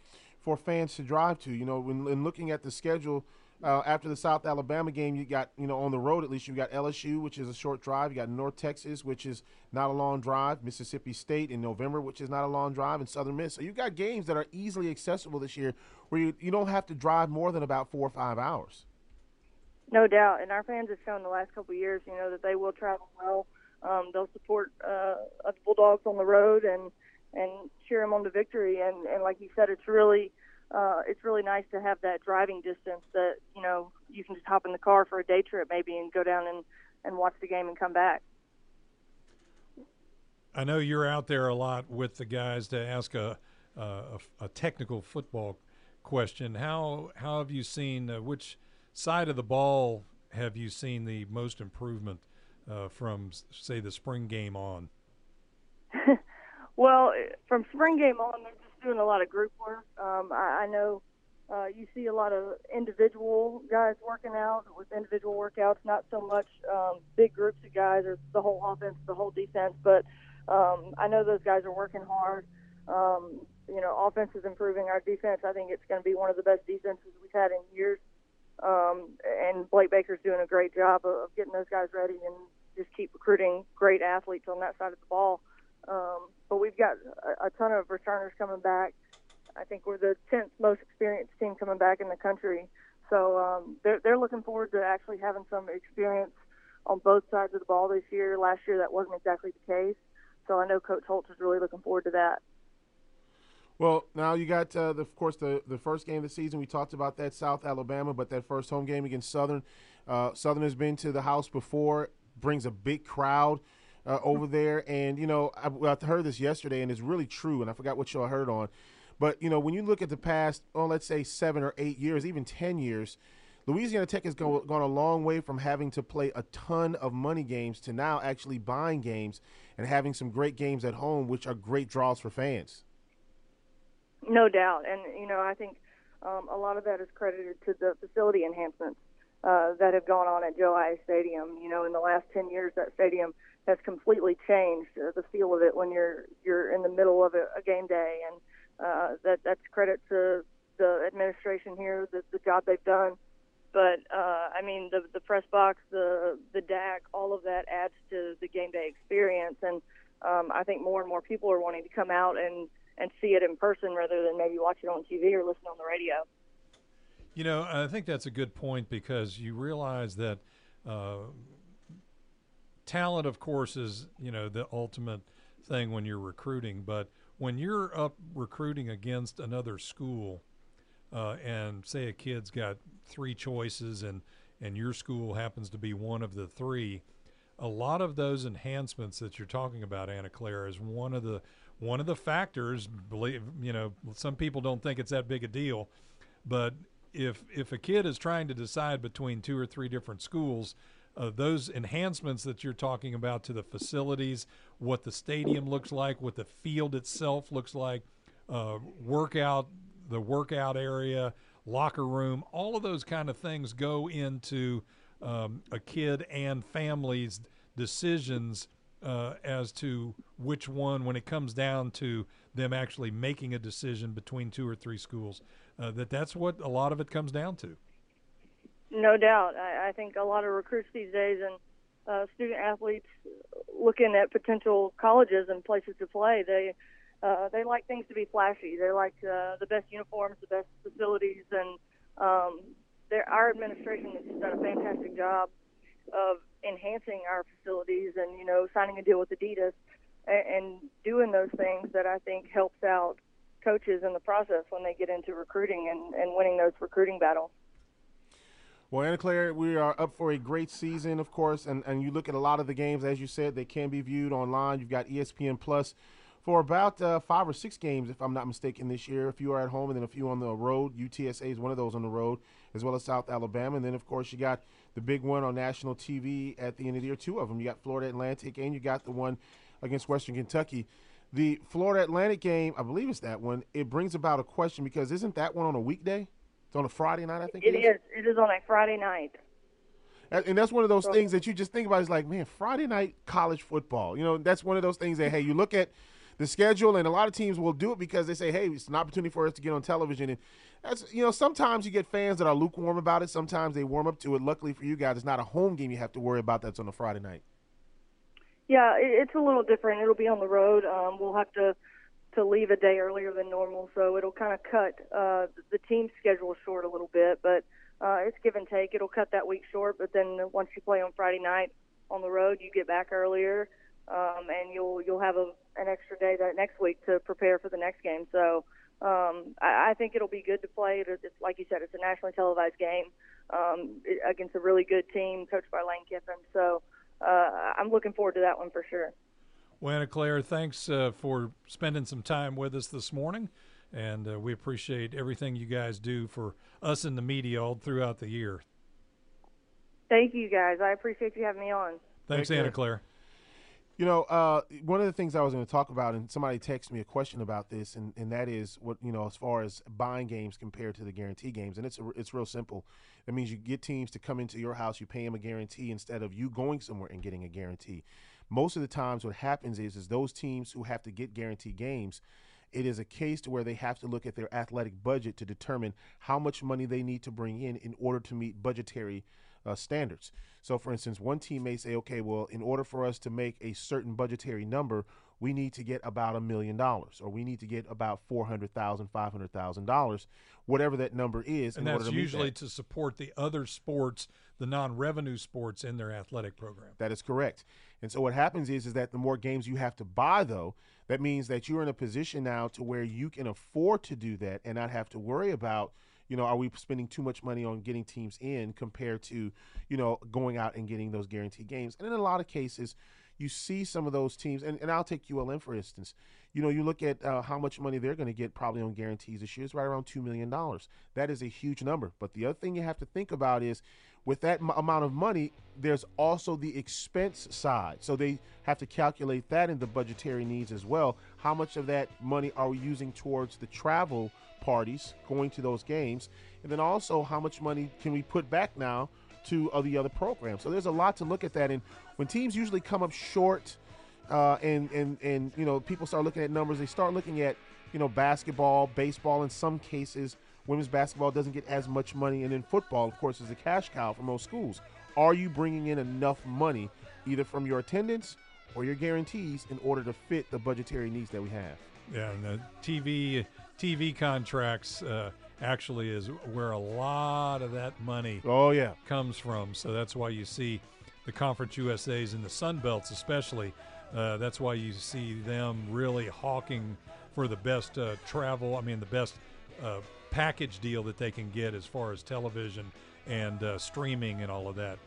for fans to drive to. You know, when, when looking at the schedule uh, after the South Alabama game, you got you know on the road at least you got LSU, which is a short drive. You got North Texas, which is not a long drive. Mississippi State in November, which is not a long drive, and Southern Miss. So you got games that are easily accessible this year, where you you don't have to drive more than about four or five hours. No doubt, and our fans have shown the last couple years, you know, that they will travel well. Um, they'll support uh, the Bulldogs on the road and and cheer them on to victory. And and like you said, it's really uh, it's really nice to have that driving distance that you know you can just hop in the car for a day trip maybe and go down and and watch the game and come back. I know you're out there a lot with the guys to ask a a, a technical football question. How how have you seen uh, which side of the ball have you seen the most improvement uh, from say the spring game on? well, from spring game on, they're just doing a lot of group work. Um, I, I know uh, you see a lot of individual guys working out with individual workouts, not so much um, big groups of guys or the whole offense, the whole defense. But um, I know those guys are working hard. Um, you know, offense is improving. Our defense, I think it's going to be one of the best defenses we've had in years. Um, and Blake Baker's doing a great job of, of getting those guys ready and just keep recruiting great athletes on that side of the ball. Um, but we've got a, a ton of returners coming back. I think we're the 10th most experienced team coming back in the country. So um, they're, they're looking forward to actually having some experience on both sides of the ball this year. Last year, that wasn't exactly the case. So I know Coach Holtz is really looking forward to that. Well, now you got, uh, the, of course, the, the first game of the season. We talked about that, South Alabama, but that first home game against Southern. Uh, Southern has been to the house before, brings a big crowd uh, over there. And, you know, I, I heard this yesterday, and it's really true, and I forgot what y'all heard on. But, you know, when you look at the past, oh, let's say seven or eight years, even 10 years, Louisiana Tech has go, gone a long way from having to play a ton of money games to now actually buying games and having some great games at home, which are great draws for fans. No doubt, and you know I think um, a lot of that is credited to the facility enhancements uh, that have gone on at Joe Aillet Stadium. You know, in the last ten years, that stadium has completely changed uh, the feel of it when you're you're in the middle of a, a game day, and uh, that that's credit to the administration here, the, the job they've done. But uh, I mean, the the press box, the the DAC, all of that adds to the game day experience, and um, I think more and more people are wanting to come out and and see it in person rather than maybe watch it on TV or listen on the radio. You know, I think that's a good point because you realize that uh, talent, of course, is you know the ultimate thing when you're recruiting. But when you're up recruiting against another school, uh, and say a kid's got three choices and and your school happens to be one of the three, a lot of those enhancements that you're talking about, Anna Claire, is one of the one of the factors. Believe you know, some people don't think it's that big a deal, but if if a kid is trying to decide between two or three different schools, uh, those enhancements that you're talking about to the facilities, what the stadium looks like, what the field itself looks like, uh, workout, the workout area, locker room, all of those kind of things go into um, a kid and family's decisions uh, as to which one, when it comes down to them actually making a decision between two or three schools, uh, that that's what a lot of it comes down to. No doubt. I, I think a lot of recruits these days and uh, student athletes looking at potential colleges and places to play, they uh, they like things to be flashy. They like uh, the best uniforms, the best facilities, and um, our administration has done a fantastic job of enhancing our facilities and you know signing a deal with Adidas and, and doing those things that I think helps out coaches in the process when they get into recruiting and, and winning those recruiting battles. Well, Anna Claire, we are up for a great season, of course, and, and you look at a lot of the games, as you said, they can be viewed online. You've got ESPN Plus for about uh, five or six games, if I'm not mistaken, this year. A few are at home, and then a few on the road. UTSA is one of those on the road, as well as South Alabama. And then, of course, you got the big one on national TV at the end of the year. Two of them. You got Florida Atlantic, and you got the one against Western Kentucky. The Florida Atlantic game, I believe it's that one. It brings about a question because isn't that one on a weekday? It's on a Friday night, I think. It, it is. It is on a Friday night. And that's one of those things that you just think about. Is like, man, Friday night college football. You know, that's one of those things that hey, you look at the schedule, and a lot of teams will do it because they say, hey, it's an opportunity for us to get on television. And that's you know, sometimes you get fans that are lukewarm about it. Sometimes they warm up to it. Luckily for you guys, it's not a home game you have to worry about. That's on a Friday night. Yeah, it's a little different. It'll be on the road. Um, we'll have to to leave a day earlier than normal, so it'll kind of cut uh, the team schedule short a little bit. But uh, it's give and take. It'll cut that week short, but then once you play on Friday night on the road, you get back earlier, um, and you'll you'll have a, an extra day that next week to prepare for the next game. So um, I, I think it'll be good to play. It's, like you said, it's a nationally televised game um, against a really good team coached by Lane Kiffin. So I'm looking forward to that one for sure. Well, Anna Claire, thanks uh, for spending some time with us this morning. And uh, we appreciate everything you guys do for us in the media all throughout the year. Thank you, guys. I appreciate you having me on. Thanks, Anna Claire. You know, uh, one of the things I was going to talk about, and somebody texted me a question about this, and, and that is what you know as far as buying games compared to the guarantee games, and it's it's real simple. That means you get teams to come into your house, you pay them a guarantee instead of you going somewhere and getting a guarantee. Most of the times, what happens is is those teams who have to get guarantee games, it is a case to where they have to look at their athletic budget to determine how much money they need to bring in in order to meet budgetary uh, standards. So, for instance, one team may say, okay, well, in order for us to make a certain budgetary number, we need to get about a million dollars, or we need to get about four hundred thousand, five hundred thousand dollars, whatever that number is. And that's usually to support the other sports, the non-revenue sports in their athletic program. That is correct. And so what happens is, is that the more games you have to buy, though, that means that you're in a position now to where you can afford to do that and not have to worry about you know, are we spending too much money on getting teams in compared to, you know, going out and getting those guaranteed games? And in a lot of cases, you see some of those teams, and, and I'll take ULM for instance. You know, you look at uh, how much money they're going to get probably on guarantees this year. It's right around $2 million. That is a huge number. But the other thing you have to think about is with that m- amount of money, there's also the expense side. So they have to calculate that in the budgetary needs as well. How much of that money are we using towards the travel parties going to those games? And then also, how much money can we put back now to uh, the other programs? So there's a lot to look at that. And when teams usually come up short, uh, and and and you know people start looking at numbers, they start looking at you know basketball, baseball. In some cases, women's basketball doesn't get as much money, and then football, of course, is a cash cow for most schools. Are you bringing in enough money, either from your attendance or your guarantees, in order to fit the budgetary needs that we have? Yeah, and the TV TV contracts uh, actually is where a lot of that money oh yeah comes from. So that's why you see the Conference USA's and the Sun Belts especially. Uh, that's why you see them really hawking for the best uh, travel. I mean, the best uh, package deal that they can get as far as television and uh, streaming and all of that.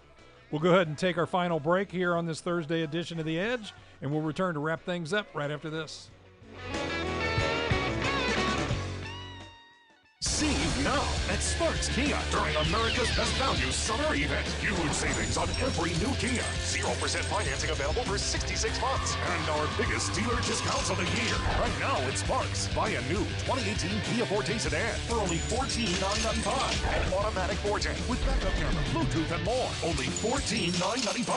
We'll go ahead and take our final break here on this Thursday edition of The Edge, and we'll return to wrap things up right after this. Now at Sparks Kia during America's Best Value Summer Event. Huge savings on every new Kia. 0% financing available for 66 months. And our biggest dealer discounts of the year. Right now at Sparks, buy a new 2018 Kia Forte sedan for only 14,995. And automatic Forte with backup camera, Bluetooth, and more. Only 14,995.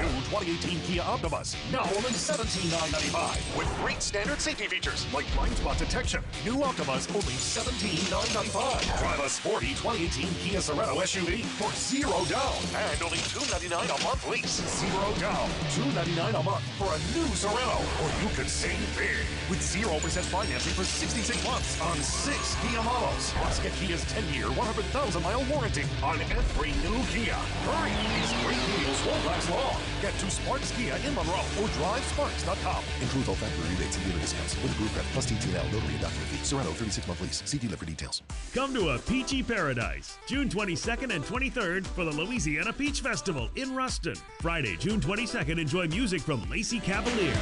New 2018 Kia Optima, now only 17,995. With great standard safety features like blind spot detection. New Optima, only 17,995. Drive a sporty 2018 Kia Sorento SUV for zero down and only 299 a month lease. Zero down, 299 a month for a new Sorento. Or you could save big with 0% financing for 66 months on six Kia models. Plus get Kia's 10-year, 100,000-mile warranty on every new Kia. Hurry! These great deals won't last long. Get to Sparks Kia in Monroe or drivesparks.com. Includes all factory rebates and dealer discounts with a group credit plus TTL notary and document fee. Sorento 36 month lease. See dealer for details. Come to a peachy paradise, June 22nd and 23rd for the Louisiana Peach Festival in Ruston. Friday, June 22nd, enjoy music from Lacey Cavalier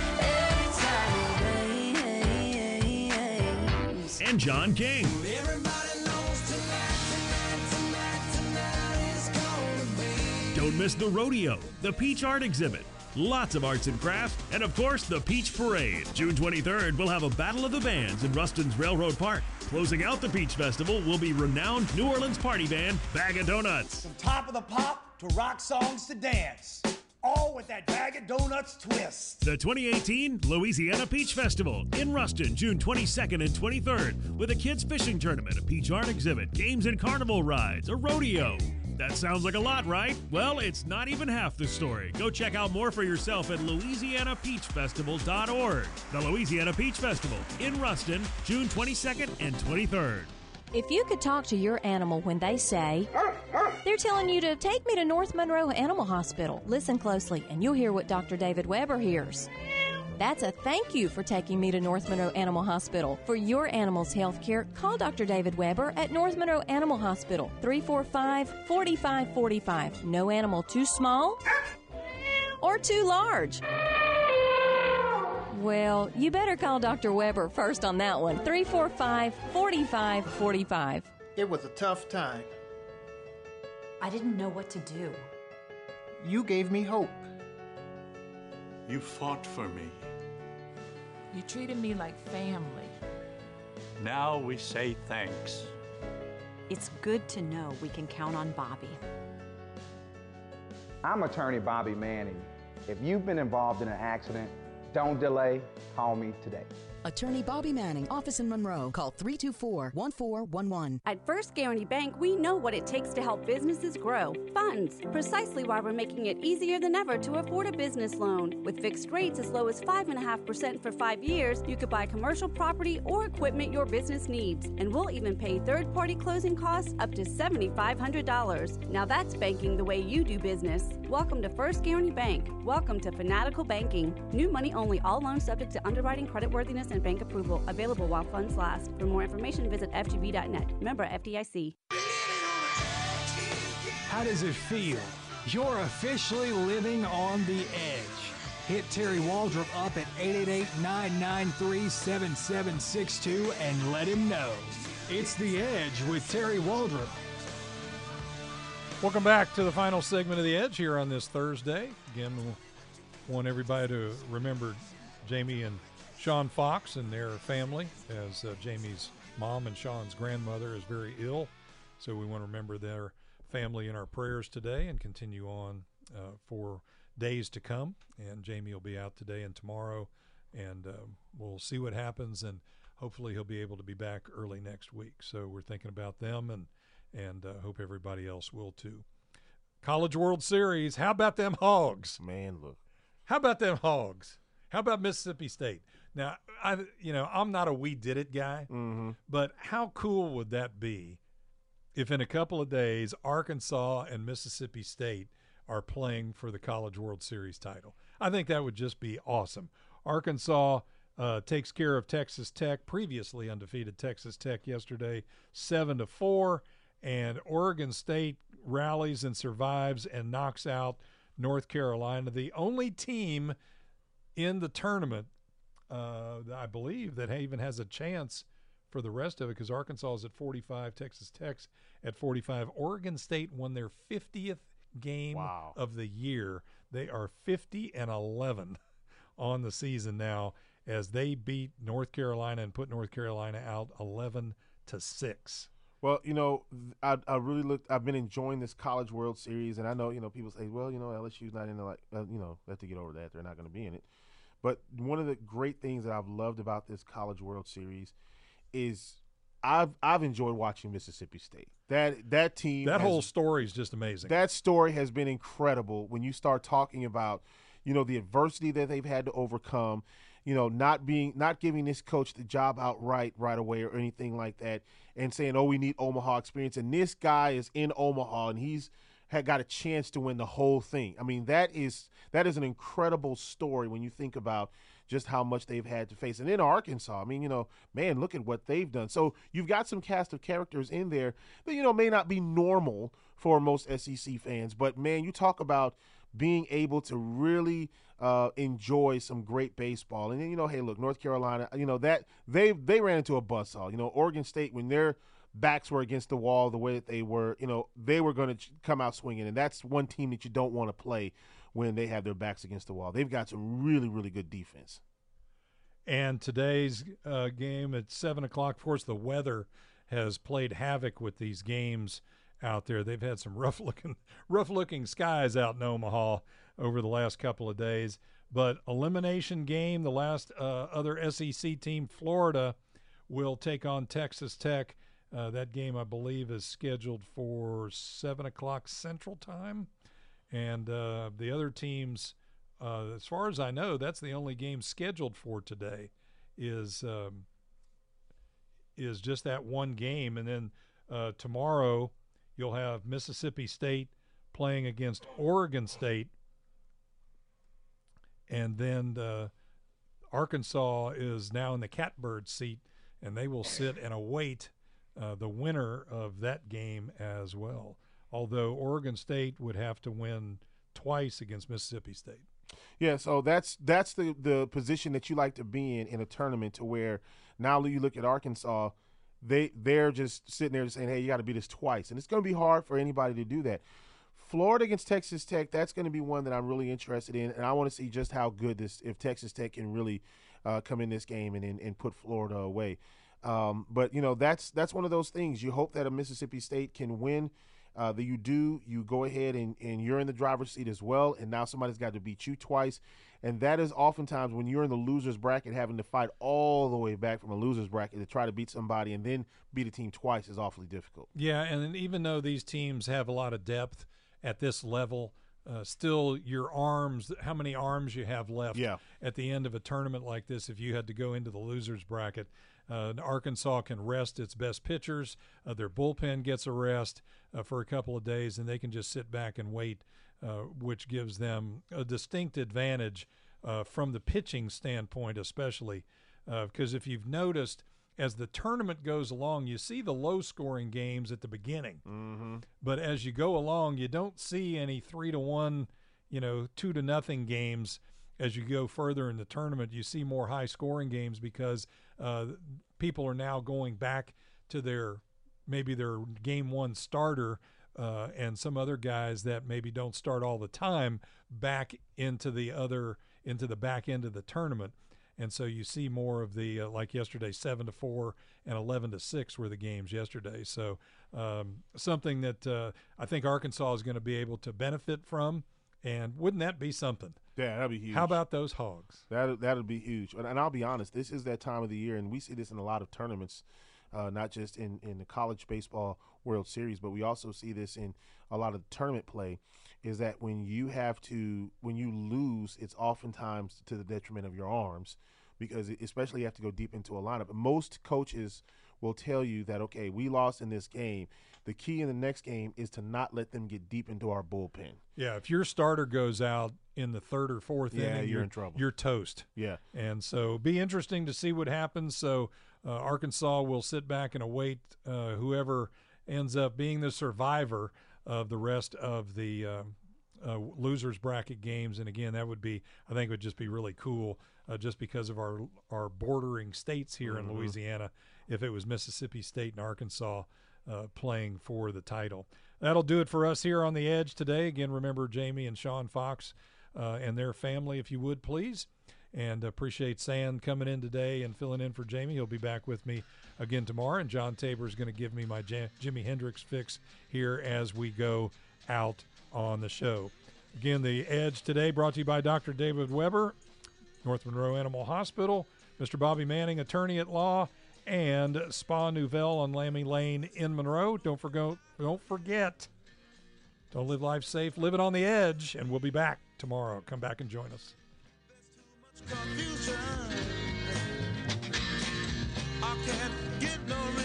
and John King. Don't miss the rodeo, the Peach Art Exhibit, lots of arts and crafts, and of course the Peach Parade. June 23rd, we'll have a Battle of the Bands in Ruston's Railroad Park. Closing out the Peach Festival will be renowned New Orleans party band Bag of Donuts. From top of the pop to rock songs to dance. All with that bag of donuts twist. The 2018 Louisiana Peach Festival in Ruston, June 22nd and 23rd, with a kids fishing tournament, a peach art exhibit, games and carnival rides, a rodeo. That sounds like a lot, right? Well, it's not even half the story. Go check out more for yourself at LouisianaPeachFestival.org. The Louisiana Peach Festival in Ruston, June 22nd and 23rd. If you could talk to your animal when they say, they're telling you to take me to North Monroe Animal Hospital, listen closely and you'll hear what Dr. David Weber hears. That's a thank you for taking me to North Monroe Animal Hospital. For your animal's health care, call Dr. David Weber at North Monroe Animal Hospital, 345 4545. No animal too small or too large. Well, you better call Dr. Weber first on that one. 345 4545. It was a tough time. I didn't know what to do. You gave me hope. You fought for me. You treated me like family. Now we say thanks. It's good to know we can count on Bobby. I'm attorney Bobby Manning. If you've been involved in an accident, don't delay, call me today. Attorney Bobby Manning, office in Monroe. Call 324 1411. At First Guarantee Bank, we know what it takes to help businesses grow funds. Precisely why we're making it easier than ever to afford a business loan. With fixed rates as low as 5.5% for five years, you could buy commercial property or equipment your business needs. And we'll even pay third party closing costs up to $7,500. Now that's banking the way you do business. Welcome to First Guarantee Bank. Welcome to Fanatical Banking. New money only, all loans subject to underwriting, creditworthiness, and bank approval. Available while funds last. For more information, visit FGB.net. Member FDIC. How does it feel? You're officially living on the edge. Hit Terry Waldrop up at 888-993-7762 and let him know. It's The Edge with Terry Waldrop. Welcome back to the final segment of The Edge here on this Thursday. Again, we want everybody to remember Jamie and Sean Fox and their family, as uh, Jamie's mom and Sean's grandmother is very ill. So we want to remember their family in our prayers today and continue on uh, for days to come. And Jamie will be out today and tomorrow, and uh, we'll see what happens. And hopefully he'll be able to be back early next week. So we're thinking about them and and uh, hope everybody else will too. College World Series. How about them Hogs? Man, look. How about them Hogs? How about Mississippi State? Now, I you know I'm not a we did it guy, mm-hmm. but how cool would that be if in a couple of days Arkansas and Mississippi State are playing for the College World Series title? I think that would just be awesome. Arkansas uh, takes care of Texas Tech, previously undefeated Texas Tech yesterday, seven to four, and Oregon State rallies and survives and knocks out North Carolina, the only team in the tournament, uh, I believe, that even has a chance for the rest of it because Arkansas is at 45, Texas Tech's at 45. Oregon State won their 50th game wow. of the year. They are 50 and 11 on the season now as they beat North Carolina and put North Carolina out 11 to 6. Well, you know, I, I really looked. I've been enjoying this College World Series, and I know you know people say, well, you know, LSU's not in the like, uh, you know, have to get over that. They're not going to be in it. But one of the great things that I've loved about this College World Series is I've I've enjoyed watching Mississippi State. That that team That has, whole story is just amazing. That story has been incredible when you start talking about, you know, the adversity that they've had to overcome, you know, not being not giving this coach the job outright right away or anything like that and saying, "Oh, we need Omaha experience." And this guy is in Omaha and he's had got a chance to win the whole thing. I mean, that is that is an incredible story when you think about just how much they've had to face. And in Arkansas, I mean, you know, man, look at what they've done. So you've got some cast of characters in there that you know may not be normal for most SEC fans, but man, you talk about being able to really uh, enjoy some great baseball. And you know, hey, look, North Carolina, you know that they they ran into a buzzsaw. You know, Oregon State when they're backs were against the wall the way that they were, you know, they were going to come out swinging. And that's one team that you don't want to play when they have their backs against the wall. They've got some really, really good defense. And today's uh, game at 7 o'clock, of course, the weather has played havoc with these games out there. They've had some rough looking, rough looking skies out in Omaha over the last couple of days. But elimination game, the last uh, other SEC team, Florida, will take on Texas Tech. Uh, that game, I believe, is scheduled for 7 o'clock Central Time. And uh, the other teams, uh, as far as I know, that's the only game scheduled for today is um, is just that one game. And then uh, tomorrow you'll have Mississippi State playing against Oregon State. And then uh, Arkansas is now in the catbird seat, and they will sit and await – uh, the winner of that game as well. Although Oregon State would have to win twice against Mississippi State. Yeah, so that's that's the the position that you like to be in in a tournament to where now you look at Arkansas, they they're just sitting there saying, "Hey, you got to beat us twice," and it's going to be hard for anybody to do that. Florida against Texas Tech, that's going to be one that I'm really interested in, and I want to see just how good this if Texas Tech can really uh, come in this game and, and, and put Florida away. Um, but you know that's that's one of those things. You hope that a Mississippi State can win. Uh, that you do, you go ahead and, and you're in the driver's seat as well, and now somebody's got to beat you twice, and that is oftentimes when you're in the losers bracket, having to fight all the way back from a losers bracket to try to beat somebody and then beat a team twice is awfully difficult. Yeah, and even though these teams have a lot of depth at this level, uh, still your arms, how many arms you have left Yeah. at the end of a tournament like this if you had to go into the losers bracket. Uh, Arkansas can rest its best pitchers. Uh, their bullpen gets a rest uh, for a couple of days, and they can just sit back and wait, uh, which gives them a distinct advantage uh, from the pitching standpoint, especially because if you've noticed, as the tournament goes along, you see the low scoring games at the beginning. Mm-hmm. But as you go along, you don't see any three to one, you know, two to nothing games. As you go further in the tournament, you see more high scoring games because uh, people are now going back to their maybe their game one starter uh, and some other guys that maybe don't start all the time back into the other into the back end of the tournament. And so you see more of the uh, like yesterday seven to four and 11 to six were the games yesterday. So um, something that uh, i think arkansas is going to be able to benefit from and wouldn't that be something Yeah, that'd be huge. how about those hogs That that'll be huge. And, and I'll be honest, this is that time of the year, and we see this in a lot of tournaments, uh, not just in in the college baseball World Series, but we also see this in a lot of tournament play. Is that when you have to when you lose, it's oftentimes to the detriment of your arms, because especially you have to go deep into a lineup. Most coaches will tell you that okay, we lost in this game. The key in the next game is to not let them get deep into our bullpen. yeah if your starter goes out in the third or fourth Yeah, inning you're in trouble. you're toast Yeah. And so be interesting to see what happens. So uh, Arkansas will sit back and await uh, whoever ends up being the survivor of the rest of the uh, uh, losers bracket games. And again, that would be I think would just be really cool uh, just because of our our bordering states here Mhm. in Louisiana. If it was Mississippi State and Arkansas. Uh, playing for the title. That'll do it for us here on the Edge today. Again, remember Jamie and Sean Fox uh, and their family, if you would please and appreciate Sand coming in today and filling in for Jamie. He'll be back with me again tomorrow, and John Tabor is going to give me my Ja- Jimi Hendrix fix here as we go out on the show. Again, the Edge today brought to you by Dr. David Weber, North Monroe Animal Hospital, Mr. Bobby Manning, attorney at law, and Spa Nouvelle on Lammy Lane in Monroe. Don't forget, don't forget, don't live life safe, live it on the edge, and we'll be back tomorrow. Come back and join us. I can't get no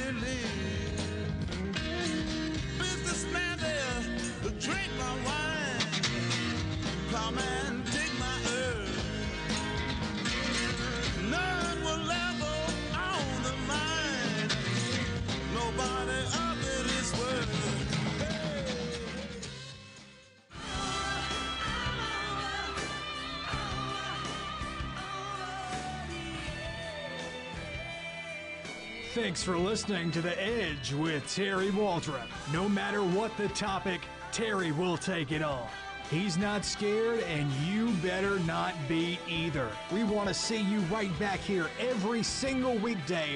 Thanks for listening to The Edge with Terry Waldrop. No matter what the topic, Terry will take it on. He's not scared, and you better not be either. We want to see you right back here every single weekday